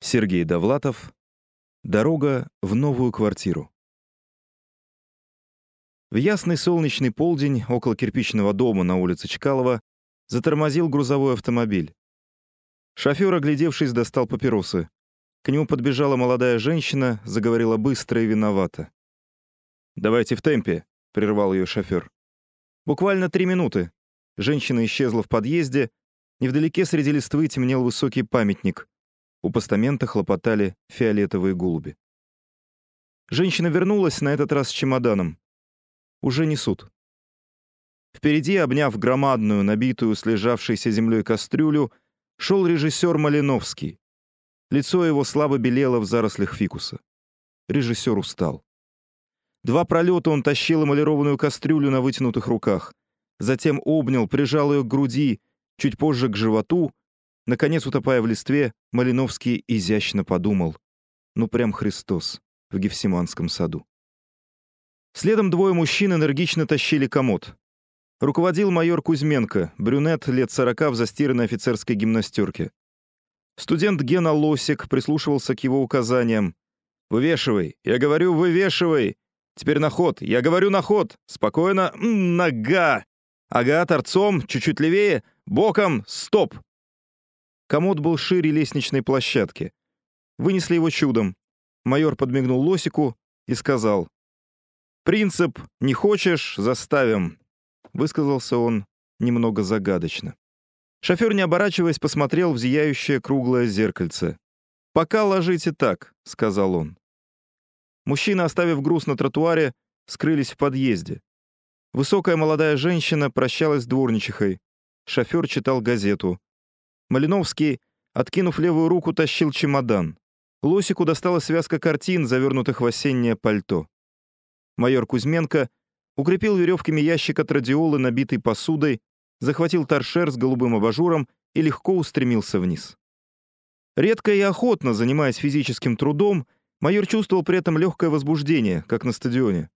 Сергей Довлатов. Дорога в новую квартиру. В ясный солнечный полдень около кирпичного дома на улице Чкалова затормозил грузовой автомобиль. Шофер, оглядевшись, достал папиросы. К нему подбежала молодая женщина, заговорила быстро и виновато. «Давайте в темпе», — прервал ее шофер. Буквально три минуты. Женщина исчезла в подъезде. Невдалеке среди листвы темнел высокий памятник. У постамента хлопотали фиолетовые голуби. Женщина вернулась, на этот раз с чемоданом. Уже несут. Впереди, обняв громадную, набитую слежавшейся землей кастрюлю, шел режиссер Малиновский. Лицо его слабо белело в зарослях фикуса. Режиссер устал. Два пролета он тащил эмалированную кастрюлю на вытянутых руках. Затем обнял, прижал ее к груди, чуть позже к животу, Наконец, утопая в листве, Малиновский изящно подумал. Ну, прям Христос в Гефсиманском саду. Следом двое мужчин энергично тащили комод. Руководил майор Кузьменко, брюнет лет сорока в застиранной офицерской гимнастерке. Студент Гена Лосик прислушивался к его указаниям. «Вывешивай! Я говорю, вывешивай! Теперь на ход! Я говорю, на ход! Спокойно! М -м, нога! Ага, торцом, чуть-чуть левее, боком, стоп! Комод был шире лестничной площадки. Вынесли его чудом. Майор подмигнул Лосику и сказал. «Принцип «не хочешь — заставим», — высказался он немного загадочно. Шофер, не оборачиваясь, посмотрел в зияющее круглое зеркальце. «Пока ложите так», — сказал он. Мужчины, оставив груз на тротуаре, скрылись в подъезде. Высокая молодая женщина прощалась с дворничихой. Шофер читал газету. Малиновский, откинув левую руку, тащил чемодан. Лосику достала связка картин, завернутых в осеннее пальто. Майор Кузьменко укрепил веревками ящик от радиолы, набитый посудой, захватил торшер с голубым абажуром и легко устремился вниз. Редко и охотно, занимаясь физическим трудом, майор чувствовал при этом легкое возбуждение, как на стадионе.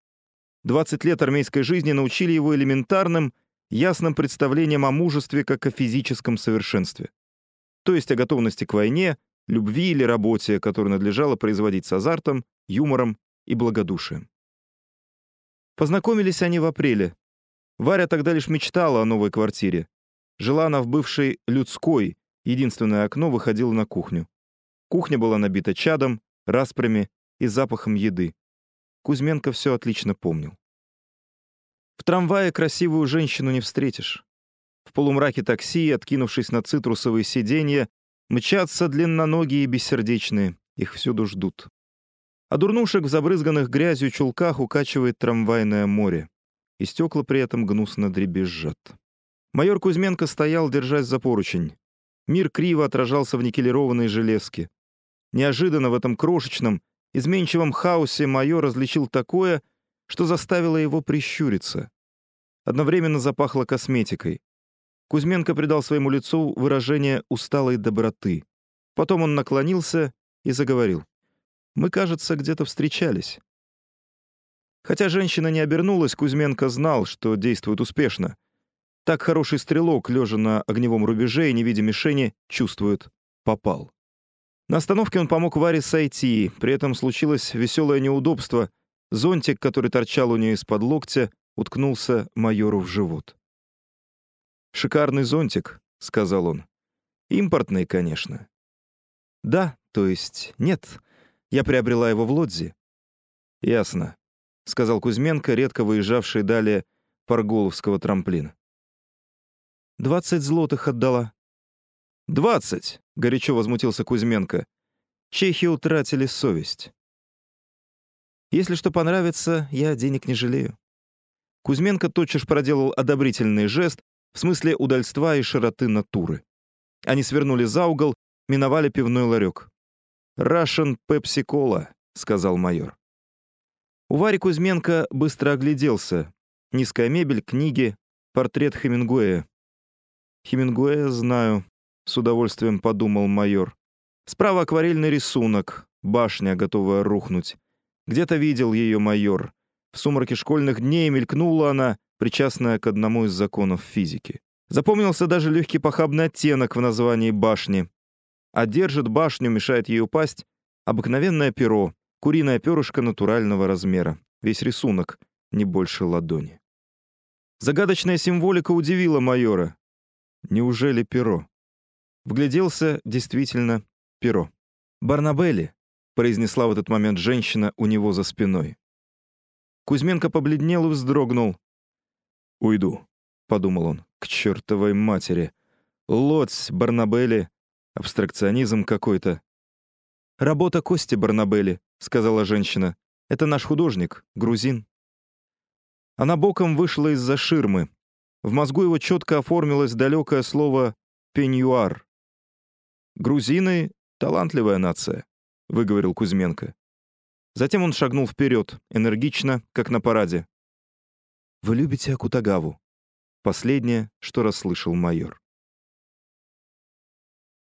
20 лет армейской жизни научили его элементарным, ясным представлениям о мужестве как о физическом совершенстве то есть о готовности к войне, любви или работе, которую надлежало производить с азартом, юмором и благодушием. Познакомились они в апреле. Варя тогда лишь мечтала о новой квартире. Жила она в бывшей людской, единственное окно выходило на кухню. Кухня была набита чадом, распрями и запахом еды. Кузьменко все отлично помнил. В трамвае красивую женщину не встретишь. В полумраке такси, откинувшись на цитрусовые сиденья, мчатся длинноногие и бессердечные. Их всюду ждут. А дурнушек в забрызганных грязью чулках укачивает трамвайное море. И стекла при этом гнусно дребезжат. Майор Кузьменко стоял, держась за поручень. Мир криво отражался в никелированной железке. Неожиданно в этом крошечном, изменчивом хаосе майор различил такое, что заставило его прищуриться. Одновременно запахло косметикой. Кузьменко придал своему лицу выражение усталой доброты. Потом он наклонился и заговорил. «Мы, кажется, где-то встречались». Хотя женщина не обернулась, Кузьменко знал, что действует успешно. Так хороший стрелок, лежа на огневом рубеже и не видя мишени, чувствует — попал. На остановке он помог Варе сойти, при этом случилось веселое неудобство. Зонтик, который торчал у нее из-под локтя, уткнулся майору в живот. «Шикарный зонтик», — сказал он. «Импортный, конечно». «Да, то есть нет. Я приобрела его в Лодзе». «Ясно», — сказал Кузьменко, редко выезжавший далее Парголовского трамплина. «Двадцать злотых отдала». «Двадцать!» — горячо возмутился Кузьменко. «Чехи утратили совесть». «Если что понравится, я денег не жалею». Кузьменко тотчас проделал одобрительный жест, в смысле удальства и широты натуры. Они свернули за угол, миновали пивной ларек. «Russian Pepsi Cola», — сказал майор. У Вари Кузьменко быстро огляделся. Низкая мебель, книги, портрет Хемингуэя. «Хемингуэя знаю», — с удовольствием подумал майор. Справа акварельный рисунок, башня, готовая рухнуть. Где-то видел ее майор. В сумраке школьных дней мелькнула она, причастная к одному из законов физики. Запомнился даже легкий похабный оттенок в названии башни. а держит башню, мешает ей упасть, обыкновенное перо, куриное перышко натурального размера, весь рисунок не больше ладони. Загадочная символика удивила майора. Неужели перо? Вгляделся действительно перо. «Барнабелли», — произнесла в этот момент женщина у него за спиной. Кузьменко побледнел и вздрогнул. «Уйду», — подумал он, — «к чертовой матери. Лоць, Барнабелли, абстракционизм какой-то». «Работа Кости Барнабелли», — сказала женщина. «Это наш художник, грузин». Она боком вышла из-за ширмы. В мозгу его четко оформилось далекое слово «пеньюар». «Грузины — талантливая нация», — выговорил Кузьменко. Затем он шагнул вперед, энергично, как на параде. «Вы любите Акутагаву?» Последнее, что расслышал майор.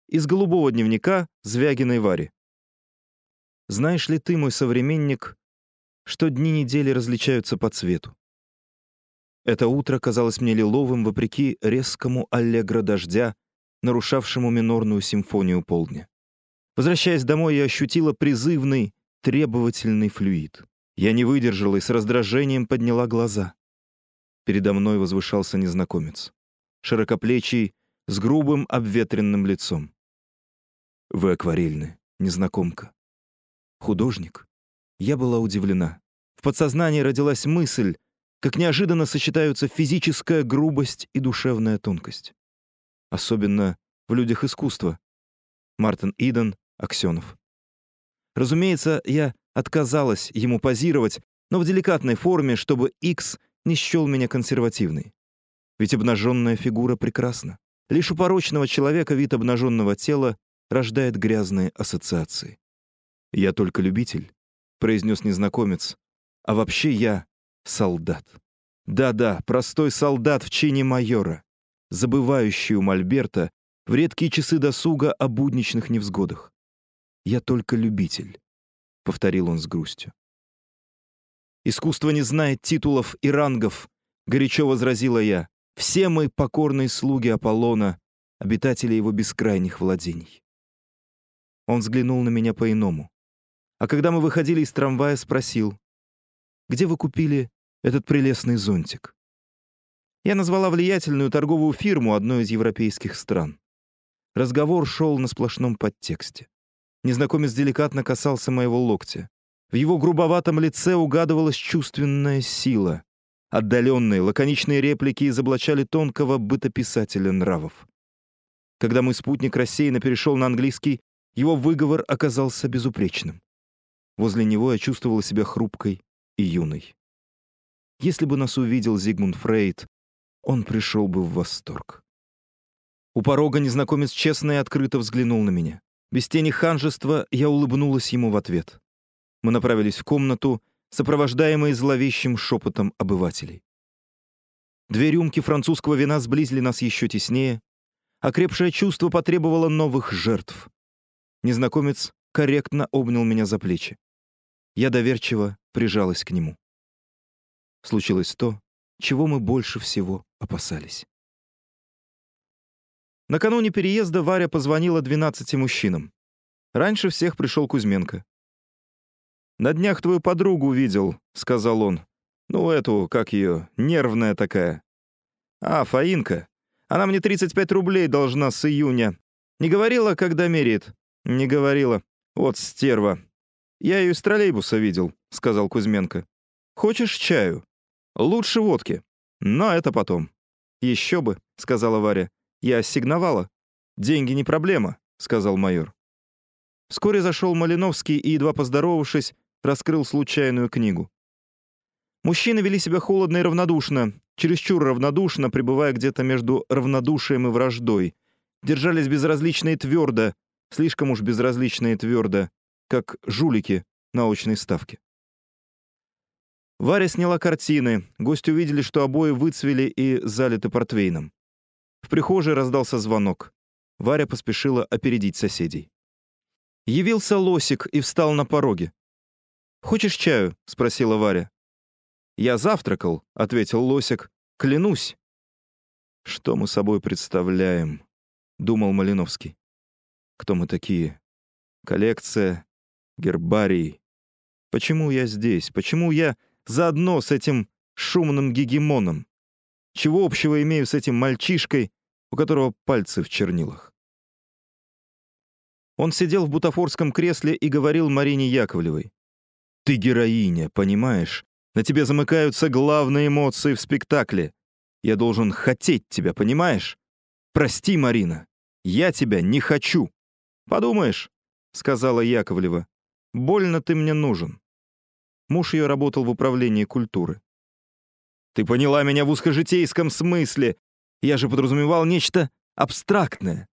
Из голубого дневника Звягиной Вари. «Знаешь ли ты, мой современник, что дни недели различаются по цвету? Это утро казалось мне лиловым вопреки резкому аллегро дождя, нарушавшему минорную симфонию полдня. Возвращаясь домой, я ощутила призывный, требовательный флюид. Я не выдержала и с раздражением подняла глаза. Передо мной возвышался незнакомец. Широкоплечий, с грубым обветренным лицом. Вы акварельны, незнакомка. Художник. Я была удивлена. В подсознании родилась мысль, как неожиданно сочетаются физическая грубость и душевная тонкость. Особенно в людях искусства. Мартин Иден, Аксенов. Разумеется, я отказалась ему позировать, но в деликатной форме, чтобы X не счел меня консервативной. Ведь обнаженная фигура прекрасна. Лишь у порочного человека вид обнаженного тела рождает грязные ассоциации. «Я только любитель», — произнес незнакомец, «а вообще я солдат. Да-да, простой солдат в чине майора, забывающий у Мольберта в редкие часы досуга о будничных невзгодах. «Я только любитель», — повторил он с грустью. «Искусство не знает титулов и рангов», — горячо возразила я. «Все мы покорные слуги Аполлона, обитатели его бескрайних владений». Он взглянул на меня по-иному. А когда мы выходили из трамвая, спросил, «Где вы купили этот прелестный зонтик. Я назвала влиятельную торговую фирму одной из европейских стран. Разговор шел на сплошном подтексте. Незнакомец деликатно касался моего локтя. В его грубоватом лице угадывалась чувственная сила. Отдаленные, лаконичные реплики изоблачали тонкого бытописателя нравов. Когда мой спутник рассеянно перешел на английский, его выговор оказался безупречным. Возле него я чувствовала себя хрупкой и юной. Если бы нас увидел Зигмунд Фрейд, он пришел бы в восторг. У порога незнакомец честно и открыто взглянул на меня. Без тени ханжества я улыбнулась ему в ответ. Мы направились в комнату, сопровождаемые зловещим шепотом обывателей. Две рюмки французского вина сблизили нас еще теснее. Окрепшее чувство потребовало новых жертв. Незнакомец корректно обнял меня за плечи. Я доверчиво прижалась к нему случилось то, чего мы больше всего опасались. Накануне переезда Варя позвонила 12 мужчинам. Раньше всех пришел Кузьменко. «На днях твою подругу увидел», — сказал он. «Ну, эту, как ее, нервная такая». «А, Фаинка. Она мне 35 рублей должна с июня. Не говорила, когда меряет?» «Не говорила. Вот стерва. Я ее из троллейбуса видел», — сказал Кузьменко. «Хочешь чаю?» Лучше водки. Но это потом. Еще бы, сказала Варя. Я ассигновала. Деньги не проблема, сказал майор. Вскоре зашел Малиновский и, едва поздоровавшись, раскрыл случайную книгу. Мужчины вели себя холодно и равнодушно, чересчур равнодушно, пребывая где-то между равнодушием и враждой. Держались безразлично и твердо, слишком уж безразлично и твердо, как жулики на очной ставке. Варя сняла картины. Гости увидели, что обои выцвели и залиты портвейном. В прихожей раздался звонок. Варя поспешила опередить соседей. Явился Лосик и встал на пороге. «Хочешь чаю?» — спросила Варя. «Я завтракал», — ответил Лосик. «Клянусь». «Что мы собой представляем?» — думал Малиновский. Кто мы такие? Коллекция, гербарий. Почему я здесь? Почему я заодно с этим шумным гегемоном? Чего общего имею с этим мальчишкой, у которого пальцы в чернилах? Он сидел в бутафорском кресле и говорил Марине Яковлевой. «Ты героиня, понимаешь? На тебе замыкаются главные эмоции в спектакле. Я должен хотеть тебя, понимаешь? Прости, Марина, я тебя не хочу». «Подумаешь», — сказала Яковлева, — «больно ты мне нужен». Муж ее работал в управлении культуры. «Ты поняла меня в узкожитейском смысле. Я же подразумевал нечто абстрактное».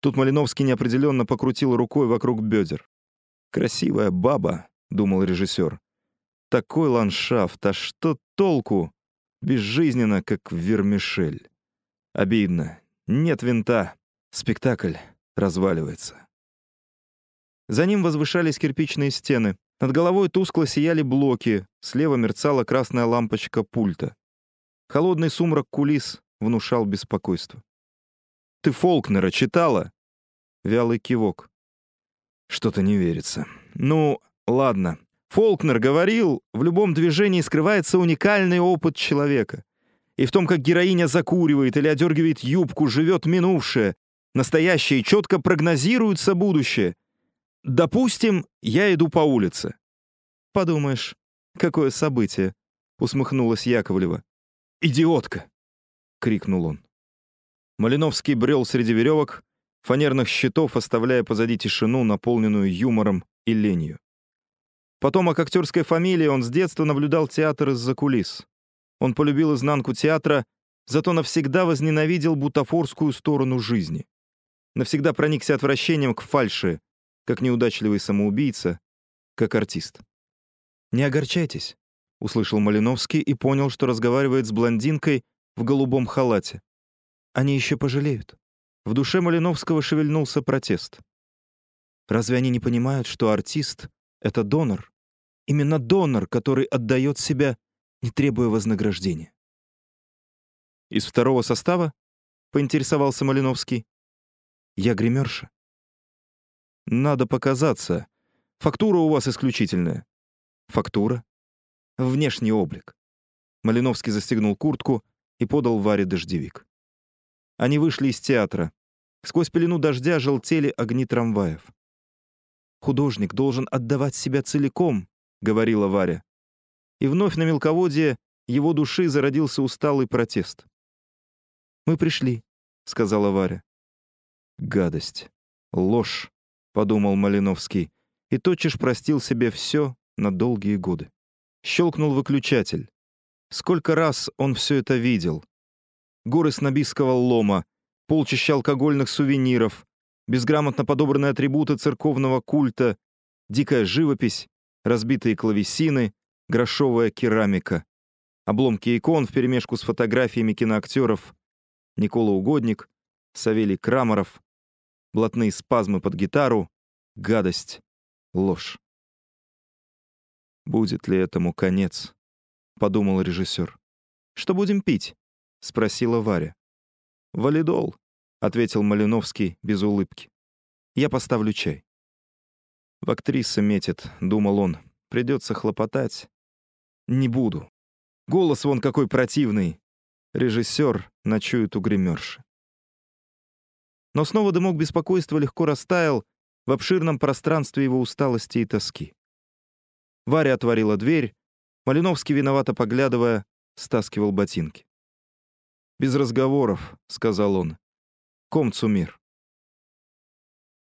Тут Малиновский неопределенно покрутил рукой вокруг бедер. «Красивая баба», — думал режиссер. «Такой ландшафт, а что толку? Безжизненно, как вермишель. Обидно. Нет винта. Спектакль разваливается». За ним возвышались кирпичные стены. Над головой тускло сияли блоки, слева мерцала красная лампочка пульта. Холодный сумрак кулис внушал беспокойство. Ты Фолкнера читала?» Вялый кивок. Что-то не верится. «Ну, ладно. Фолкнер говорил, в любом движении скрывается уникальный опыт человека. И в том, как героиня закуривает или одергивает юбку, живет минувшее. Настоящее четко прогнозируется будущее. Допустим, я иду по улице. Подумаешь, какое событие, усмехнулась Яковлева. «Идиотка!» — крикнул он. Малиновский брел среди веревок, фанерных щитов, оставляя позади тишину, наполненную юмором и ленью. Потом о актерской фамилии он с детства наблюдал театр из-за кулис. Он полюбил изнанку театра, зато навсегда возненавидел бутафорскую сторону жизни. Навсегда проникся отвращением к фальши, как неудачливый самоубийца, как артист. «Не огорчайтесь», — услышал Малиновский и понял, что разговаривает с блондинкой в голубом халате. Они еще пожалеют. В душе Малиновского шевельнулся протест. Разве они не понимают, что артист — это донор? Именно донор, который отдает себя, не требуя вознаграждения. «Из второго состава?» — поинтересовался Малиновский. «Я гримерша». «Надо показаться. Фактура у вас исключительная». «Фактура?» «Внешний облик». Малиновский застегнул куртку и подал Варе дождевик. Они вышли из театра. Сквозь пелену дождя желтели огни трамваев. «Художник должен отдавать себя целиком», — говорила Варя. И вновь на мелководье его души зародился усталый протест. «Мы пришли», — сказала Варя. «Гадость. Ложь», — подумал Малиновский, и тотчас простил себе все на долгие годы. Щелкнул выключатель. Сколько раз он все это видел, горы снобистского лома, полчища алкогольных сувениров, безграмотно подобранные атрибуты церковного культа, дикая живопись, разбитые клавесины, грошовая керамика, обломки икон вперемешку с фотографиями киноактеров, Никола Угодник, Савелий Крамаров, блатные спазмы под гитару, гадость, ложь. «Будет ли этому конец?» — подумал режиссер. «Что будем пить?» — спросила Варя. «Валидол», — ответил Малиновский без улыбки. «Я поставлю чай». «В актриса метит», — думал он. «Придется хлопотать». «Не буду. Голос вон какой противный. Режиссер ночует у гримерши». Но снова дымок беспокойства легко растаял в обширном пространстве его усталости и тоски. Варя отворила дверь, Малиновский, виновато поглядывая, стаскивал ботинки. «Без разговоров», — сказал он. «Комцу мир».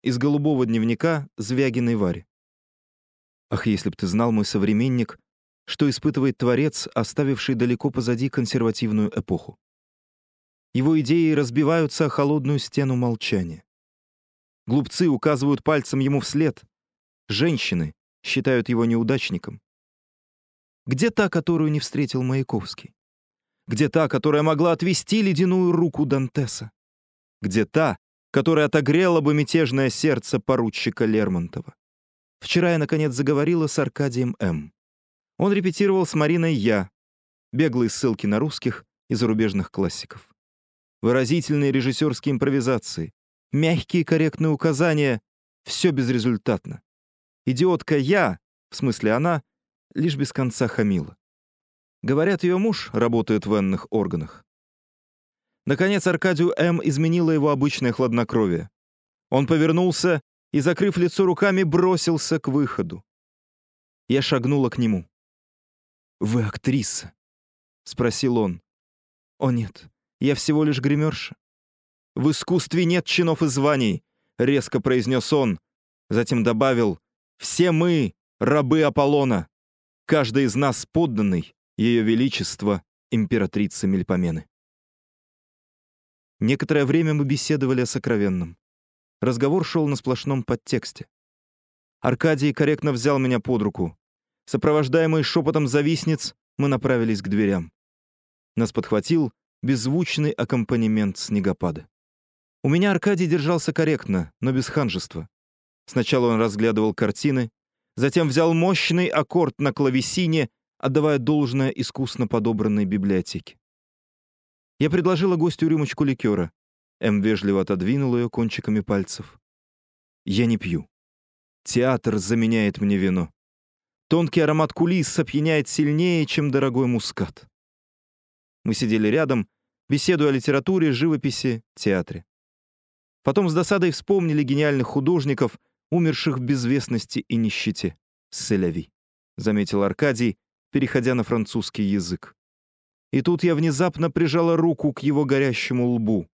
Из голубого дневника Звягиной Варе. «Ах, если б ты знал, мой современник, что испытывает Творец, оставивший далеко позади консервативную эпоху. Его идеи разбиваются о холодную стену молчания. Глупцы указывают пальцем ему вслед. Женщины считают его неудачником. Где та, которую не встретил Маяковский? Где та, которая могла отвести ледяную руку Дантеса? Где та, которая отогрела бы мятежное сердце поручика Лермонтова? Вчера я, наконец, заговорила с Аркадием М. Он репетировал с Мариной Я. Беглые ссылки на русских и зарубежных классиков. Выразительные режиссерские импровизации. мягкие корректные указания — все безрезультатно. Идиотка я, в смысле она, лишь без конца хамила. Говорят, ее муж работает в энных органах. Наконец Аркадию М. изменило его обычное хладнокровие. Он повернулся и, закрыв лицо руками, бросился к выходу. Я шагнула к нему. «Вы актриса?» — спросил он. «О нет, я всего лишь гримерша». «В искусстве нет чинов и званий», — резко произнес он. Затем добавил, «Все мы — рабы Аполлона. Каждый из нас подданный, Ее Величество, императрица Мельпомены». Некоторое время мы беседовали о сокровенном. Разговор шел на сплошном подтексте. Аркадий корректно взял меня под руку. Сопровождаемый шепотом завистниц, мы направились к дверям. Нас подхватил беззвучный аккомпанемент снегопада. У меня Аркадий держался корректно, но без ханжества. Сначала он разглядывал картины, затем взял мощный аккорд на клавесине, отдавая должное искусно подобранной библиотеке. Я предложила гостю рюмочку ликера. М вежливо отодвинул ее кончиками пальцев. «Я не пью. Театр заменяет мне вино. Тонкий аромат кулис опьяняет сильнее, чем дорогой мускат». Мы сидели рядом, беседуя о литературе, живописи, театре. Потом с досадой вспомнили гениальных художников, умерших в безвестности и нищете. «Селяви», — заметил Аркадий, переходя на французский язык. И тут я внезапно прижала руку к его горящему лбу.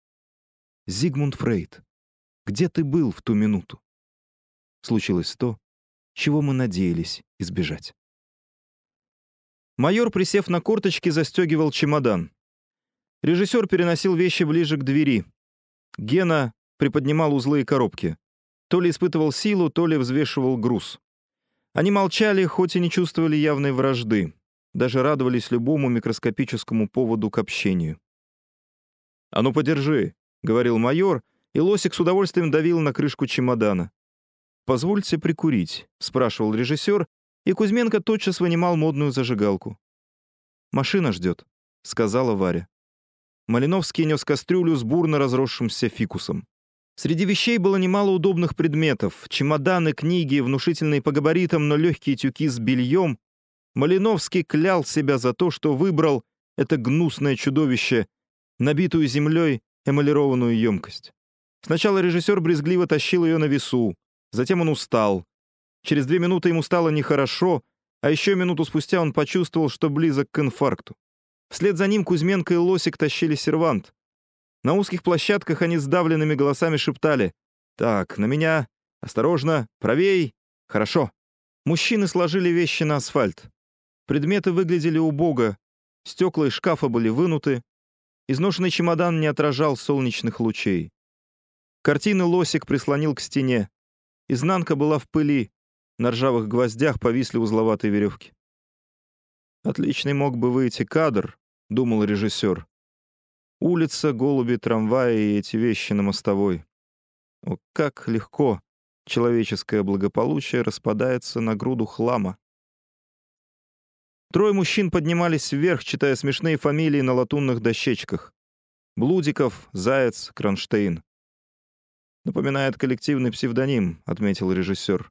Зигмунд Фрейд, где ты был в ту минуту? Случилось то, чего мы надеялись избежать. Майор, присев на корточки, застегивал чемодан. Режиссер переносил вещи ближе к двери. Гена приподнимал узлы и коробки. То ли испытывал силу, то ли взвешивал груз. Они молчали, хоть и не чувствовали явной вражды. Даже радовались любому микроскопическому поводу к общению. «А ну, подержи!» — говорил майор, и Лосик с удовольствием давил на крышку чемодана. «Позвольте прикурить», — спрашивал режиссер, и Кузьменко тотчас вынимал модную зажигалку. «Машина ждет», — сказала Варя. Малиновский нес кастрюлю с бурно разросшимся фикусом. Среди вещей было немало удобных предметов — чемоданы, книги, внушительные по габаритам, но легкие тюки с бельем. Малиновский клял себя за то, что выбрал это гнусное чудовище, набитую землей эмалированную емкость. Сначала режиссер брезгливо тащил ее на весу, затем он устал. Через две минуты ему стало нехорошо, а еще минуту спустя он почувствовал, что близок к инфаркту. Вслед за ним Кузьменко и Лосик тащили сервант. На узких площадках они сдавленными голосами шептали «Так, на меня! Осторожно! Правей! Хорошо!» Мужчины сложили вещи на асфальт. Предметы выглядели убого, стекла из шкафа были вынуты, Изношенный чемодан не отражал солнечных лучей. Картины Лосик прислонил к стене. Изнанка была в пыли. На ржавых гвоздях повисли узловатые веревки. «Отличный мог бы выйти кадр», — думал режиссер. «Улица, голуби, трамваи и эти вещи на мостовой. О, как легко человеческое благополучие распадается на груду хлама». Трое мужчин поднимались вверх, читая смешные фамилии на латунных дощечках. Блудиков, Заяц, Кронштейн. «Напоминает коллективный псевдоним», — отметил режиссер.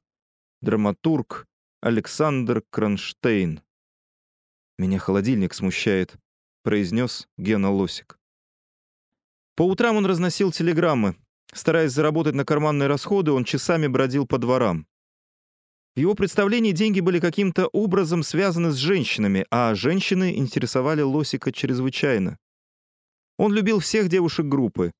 «Драматург Александр Кронштейн». «Меня холодильник смущает», — произнес Гена Лосик. По утрам он разносил телеграммы. Стараясь заработать на карманные расходы, он часами бродил по дворам. В его представлении деньги были каким-то образом связаны с женщинами, а женщины интересовали Лосика чрезвычайно. Он любил всех девушек группы,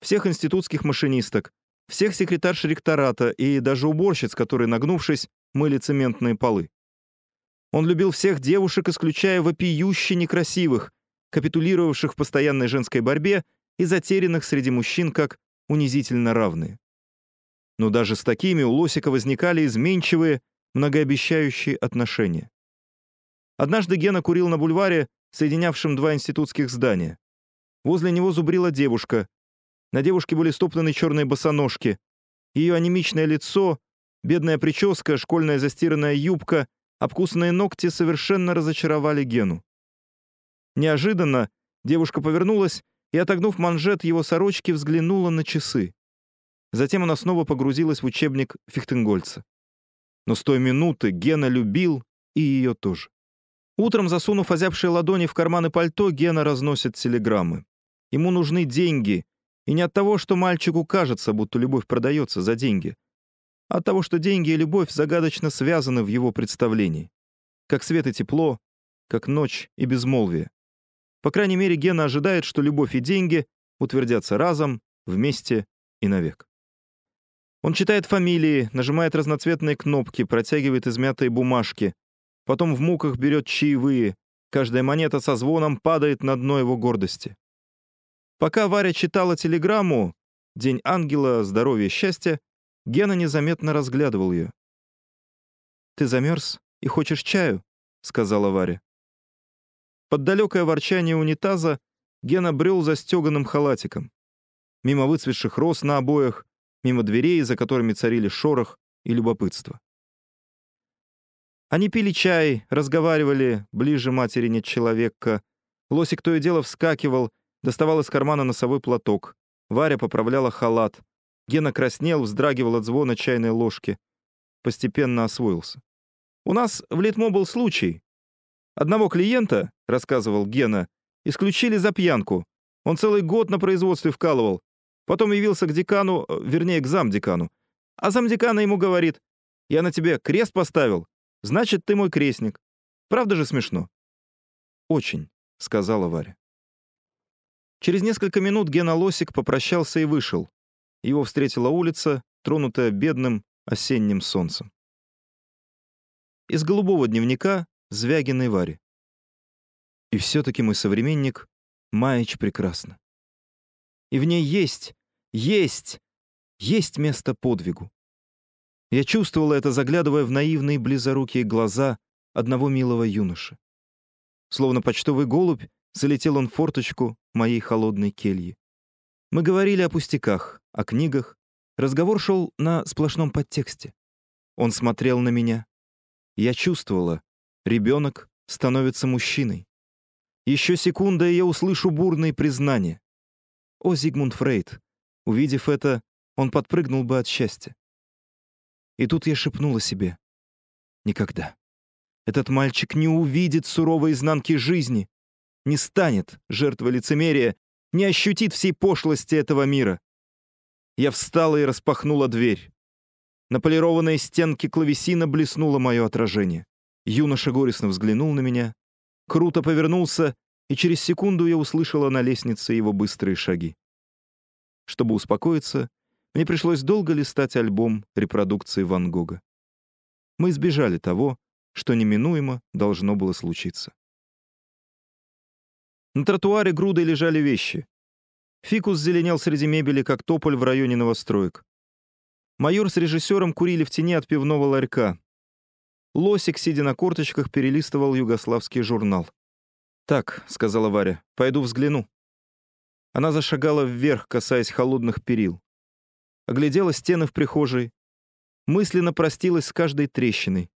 всех институтских машинисток, всех секретарш ректората и даже уборщиц, которые, нагнувшись, мыли цементные полы. Он любил всех девушек, исключая вопиюще некрасивых, капитулировавших в постоянной женской борьбе и затерянных среди мужчин как унизительно равные. Но даже с такими у Лосика возникали изменчивые, многообещающие отношения. Однажды Гена курил на бульваре, соединявшем два институтских здания. Возле него зубрила девушка. На девушке были стоптаны черные босоножки. Ее анемичное лицо, бедная прическа, школьная застиранная юбка, обкусанные ногти совершенно разочаровали Гену. Неожиданно девушка повернулась и, отогнув манжет его сорочки, взглянула на часы. Затем она снова погрузилась в учебник Фихтенгольца. Но с той минуты Гена любил и ее тоже. Утром, засунув озябшие ладони в карманы пальто, Гена разносит телеграммы. Ему нужны деньги, и не от того, что мальчику кажется, будто любовь продается за деньги, а от того, что деньги и любовь загадочно связаны в его представлении. Как свет и тепло, как ночь и безмолвие. По крайней мере, Гена ожидает, что любовь и деньги утвердятся разом, вместе и навек. Он читает фамилии, нажимает разноцветные кнопки, протягивает измятые бумажки. Потом в муках берет чаевые. Каждая монета со звоном падает на дно его гордости. Пока Варя читала телеграмму «День ангела, здоровья, счастья», Гена незаметно разглядывал ее. «Ты замерз и хочешь чаю?» — сказала Варя. Под далекое ворчание унитаза Гена брел за стеганым халатиком. Мимо выцветших роз на обоях, мимо дверей, за которыми царили шорох и любопытство. Они пили чай, разговаривали, ближе матери нет человека. Лосик то и дело вскакивал, доставал из кармана носовой платок. Варя поправляла халат. Гена краснел, вздрагивал от звона чайной ложки. Постепенно освоился. «У нас в Литмо был случай. Одного клиента, — рассказывал Гена, — исключили за пьянку. Он целый год на производстве вкалывал. Потом явился к декану, э, вернее, к замдекану. А замдекана ему говорит, «Я на тебе крест поставил, значит, ты мой крестник». Правда же смешно? «Очень», — сказала Варя. Через несколько минут Гена Лосик попрощался и вышел. Его встретила улица, тронутая бедным осенним солнцем. Из голубого дневника Звягиной Варе. И все-таки мой современник Маич прекрасна. И в ней есть, есть, есть место подвигу. Я чувствовала это, заглядывая в наивные близорукие глаза одного милого юноши. Словно почтовый голубь, залетел он в форточку моей холодной кельи. Мы говорили о пустяках, о книгах. Разговор шел на сплошном подтексте. Он смотрел на меня. Я чувствовала, ребенок становится мужчиной. Еще секунда, и я услышу бурные признания. О, Зигмунд Фрейд, Увидев это, он подпрыгнул бы от счастья. И тут я шепнула себе. Никогда. Этот мальчик не увидит суровой изнанки жизни, не станет жертвой лицемерия, не ощутит всей пошлости этого мира. Я встала и распахнула дверь. На полированной стенке клавесина блеснуло мое отражение. Юноша горестно взглянул на меня, круто повернулся, и через секунду я услышала на лестнице его быстрые шаги. Чтобы успокоиться, мне пришлось долго листать альбом репродукции Ван Гога. Мы избежали того, что неминуемо должно было случиться. На тротуаре грудой лежали вещи. Фикус зеленел среди мебели, как тополь в районе новостроек. Майор с режиссером курили в тени от пивного ларька. Лосик, сидя на корточках, перелистывал югославский журнал. «Так», — сказала Варя, — «пойду взгляну». Она зашагала вверх, касаясь холодных перил. Оглядела стены в прихожей. Мысленно простилась с каждой трещиной.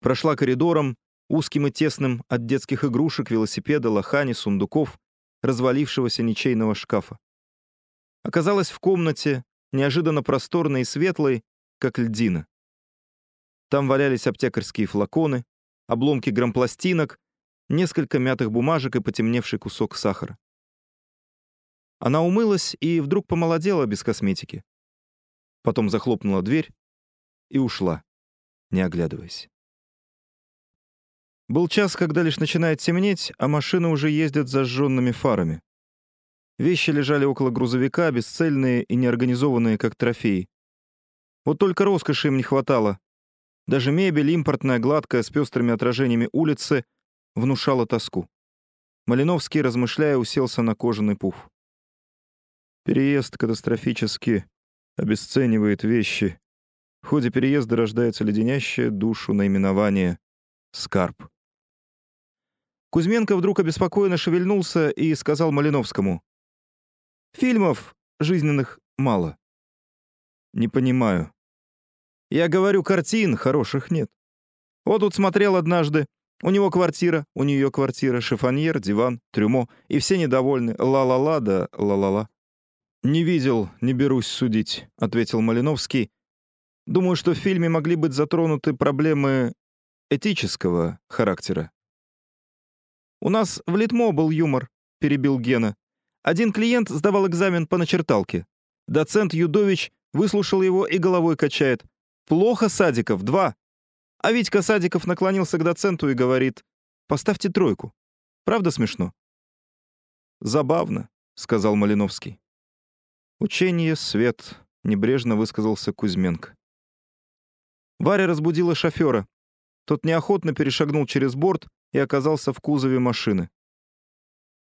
Прошла коридором, узким и тесным от детских игрушек, велосипеда, лохани, сундуков, развалившегося ничейного шкафа. Оказалась в комнате, неожиданно просторной и светлой, как льдина. Там валялись аптекарские флаконы, обломки грампластинок, несколько мятых бумажек и потемневший кусок сахара. Она умылась и вдруг помолодела без косметики. Потом захлопнула дверь и ушла, не оглядываясь. Был час, когда лишь начинает темнеть, а машины уже ездят зажженными фарами. Вещи лежали около грузовика, бесцельные и неорганизованные, как трофеи. Вот только роскоши им не хватало. Даже мебель, импортная, гладкая, с пестрыми отражениями улицы, внушала тоску. Малиновский, размышляя, уселся на кожаный пуф. Переезд катастрофически обесценивает вещи. В ходе переезда рождается леденящее душу наименование «Скарб». Кузьменко вдруг обеспокоенно шевельнулся и сказал Малиновскому. «Фильмов жизненных мало». «Не понимаю». «Я говорю, картин хороших нет. Вот тут смотрел однажды. У него квартира, у нее квартира, шифоньер, диван, трюмо, и все недовольны. Ла-ла-ла да ла-ла-ла. «Не видел, не берусь судить», — ответил Малиновский. «Думаю, что в фильме могли быть затронуты проблемы этического характера». «У нас в Литмо был юмор», — перебил Гена. «Один клиент сдавал экзамен по начерталке. Доцент Юдович выслушал его и головой качает. «Плохо, Садиков, два». А Витька Садиков наклонился к доценту и говорит, «Поставьте тройку». Правда смешно?» «Забавно», — сказал Малиновский. «Учение, свет», — небрежно высказался Кузьменко. Варя разбудила шофера. Тот неохотно перешагнул через борт и оказался в кузове машины.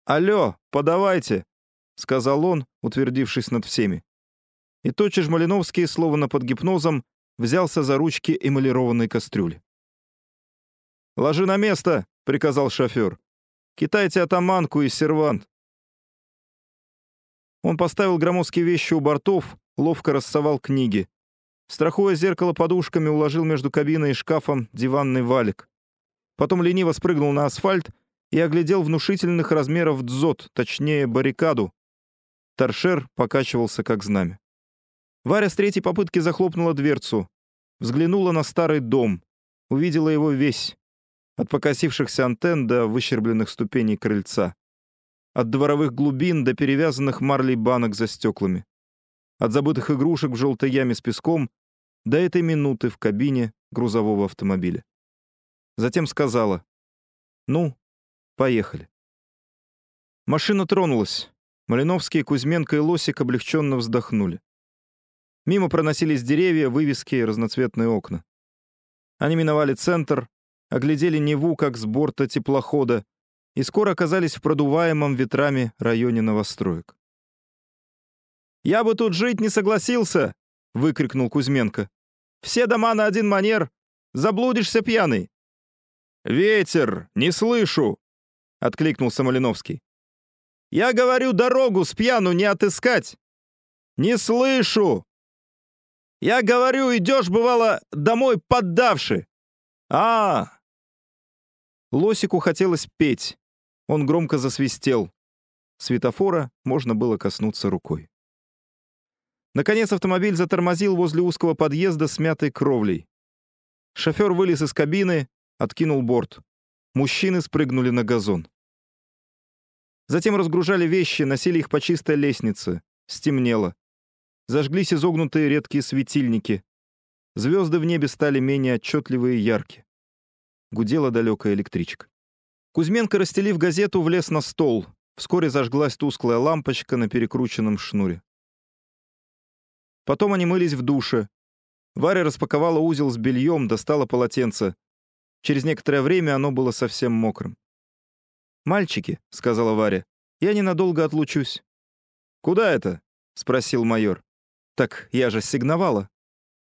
«Алло, подавайте!» — сказал он, утвердившись над всеми. И тотчас Малиновский, словно под гипнозом, взялся за ручки эмалированной кастрюли. «Ложи на место!» — приказал шофер. «Китайте атаманку и сервант». Он поставил громоздкие вещи у бортов, ловко рассовал книги. Страхуя зеркало подушками, уложил между кабиной и шкафом диванный валик. Потом лениво спрыгнул на асфальт и оглядел внушительных размеров дзот, точнее баррикаду. Торшер покачивался как знамя. Варя с третьей попытки захлопнула дверцу, взглянула на старый дом, увидела его весь, от покосившихся антенн до выщербленных ступеней крыльца, от дворовых глубин до перевязанных марлей банок за стеклами, от забытых игрушек в желтой яме с песком до этой минуты в кабине грузового автомобиля. Затем сказала «Ну, поехали». Машина тронулась. Малиновский, Кузьменко и Лосик облегченно вздохнули. Мимо проносились деревья, вывески и разноцветные окна. Они миновали центр, оглядели Неву как с борта теплохода и скоро оказались в продуваемом ветрами районе новостроек. «Я бы тут жить не согласился!» — выкрикнул Кузьменко. «Все дома на один манер! Заблудишься пьяный!» «Ветер! Не слышу!» — откликнулся Малиновский. «Я говорю, дорогу с пьяну не отыскать!» «Не слышу!» Я говорю, идешь, бывало, домой поддавши. А, Лосику хотелось петь. Он громко засвистел. Светофора можно было коснуться рукой. Наконец автомобиль затормозил возле узкого подъезда с мятой кровлей. Шофер вылез из кабины, откинул борт. Мужчины спрыгнули на газон. Затем разгружали вещи, носили их по чистой лестнице. Стемнело. Зажглись изогнутые редкие светильники. Звезды в небе стали менее отчетливые и яркие. Гудела далекая электричка. Кузьменко, расстелив газету, влез на стол. Вскоре зажглась тусклая лампочка на перекрученном шнуре. Потом они мылись в душе. Варя распаковала узел с бельем, достала полотенце. Через некоторое время оно было совсем мокрым. «Мальчики», — сказала Варя, — «я ненадолго отлучусь». «Куда это?» — спросил майор. «Так я же сигновала».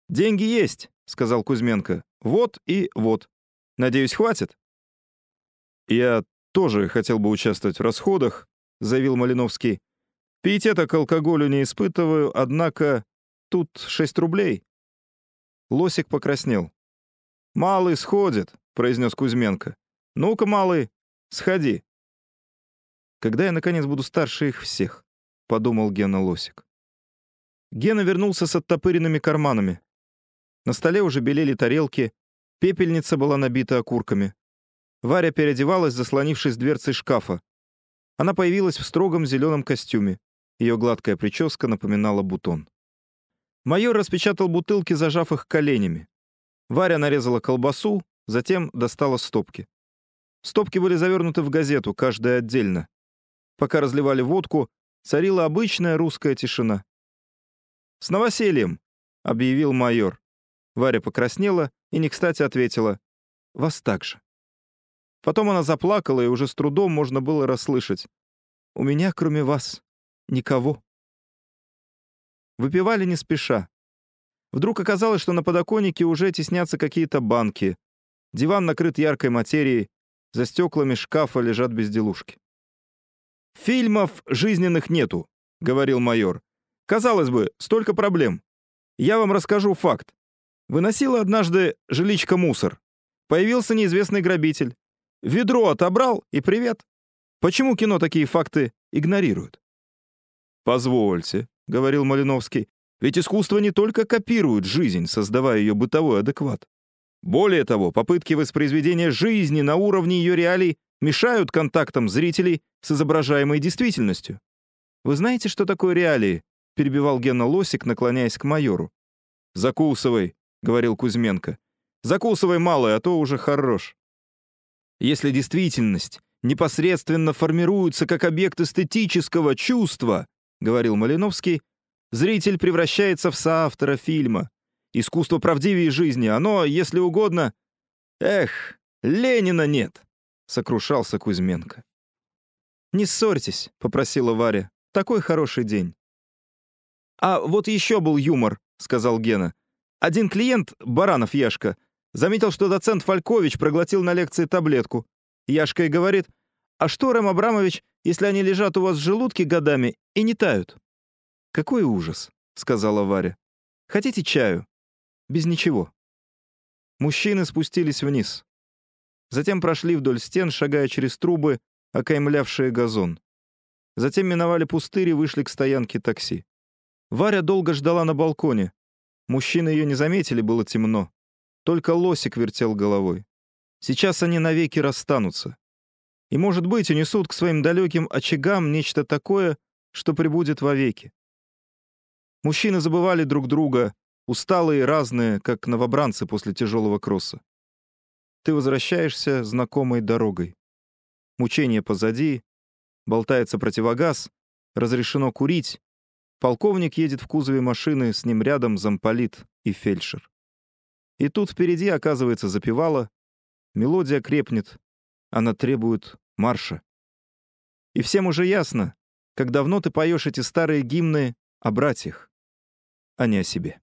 «Деньги есть», — сказал Кузьменко. «Вот и вот. Надеюсь, хватит?» «Я тоже хотел бы участвовать в расходах», — заявил Малиновский. «Пиетета к алкоголю не испытываю, однако тут шесть рублей». Лосик покраснел. «Малый сходит», — произнес Кузьменко. «Ну-ка, малый, сходи». «Когда я, наконец, буду старше их всех?» — подумал Гена Лосик. Гена вернулся с оттопыренными карманами. На столе уже белели тарелки, пепельница была набита окурками. Варя переодевалась, заслонившись дверцей шкафа. Она появилась в строгом зеленом костюме. Ее гладкая прическа напоминала бутон. Майор распечатал бутылки, зажав их коленями. Варя нарезала колбасу, затем достала стопки. Стопки были завернуты в газету, каждая отдельно. Пока разливали водку, царила обычная русская тишина. «С новосельем!» — объявил майор. Варя покраснела и не кстати ответила. «Вас так же». Потом она заплакала, и уже с трудом можно было расслышать. «У меня, кроме вас, никого». Выпивали не спеша. Вдруг оказалось, что на подоконнике уже теснятся какие-то банки. Диван накрыт яркой материей, за стеклами шкафа лежат безделушки. «Фильмов жизненных нету», — говорил майор. Казалось бы, столько проблем. Я вам расскажу факт. Выносила однажды жиличка мусор. Появился неизвестный грабитель. Ведро отобрал и привет. Почему кино такие факты игнорирует? Позвольте, — говорил Малиновский. «Ведь искусство не только копирует жизнь, создавая ее бытовой адекват. Более того, попытки воспроизведения жизни на уровне ее реалий мешают контактам зрителей с изображаемой действительностью. «Вы знаете, что такое реалии?» — перебивал Гена Лосик, наклоняясь к майору. «Закусывай», — говорил Кузьменко. «Закусывай, малый, а то уже хорош». Если действительность непосредственно формируется как объект эстетического чувства, говорил Малиновский, зритель превращается в соавтора фильма. Искусство правдивее жизни, оно, если угодно... Эх, Ленина нет, сокрушался Кузьменко. «Не ссорьтесь», — попросила Варя. «Такой хороший день». «А вот еще был юмор», — сказал Гена. «Один клиент, Баранов Яшка, заметил, что доцент Фалькович проглотил на лекции таблетку. Яшка и говорит, «А что, Рэм Абрамович, если они лежат у вас в желудке годами и не тают?» «Какой ужас», — сказала Варя. «Хотите чаю?» «Без ничего». Мужчины спустились вниз. Затем прошли вдоль стен, шагая через трубы, окаймлявшие газон. Затем миновали пустырь и вышли к стоянке такси. Варя долго ждала на балконе. Мужчины ее не заметили, было темно. Только лосик вертел головой. Сейчас они навеки расстанутся. И, может быть, унесут к своим далеким очагам нечто такое, что прибудет вовеки. Мужчины забывали друг друга, усталые и разные, как новобранцы после тяжелого кросса. Ты возвращаешься знакомой дорогой. Мучение позади, болтается противогаз, разрешено курить. Полковник едет в кузове машины, с ним рядом замполит и фельдшер. И тут впереди, оказывается, запевала. Мелодия крепнет, она требует марша. И всем уже ясно, как давно ты поешь эти старые гимны о братьях, а не о себе.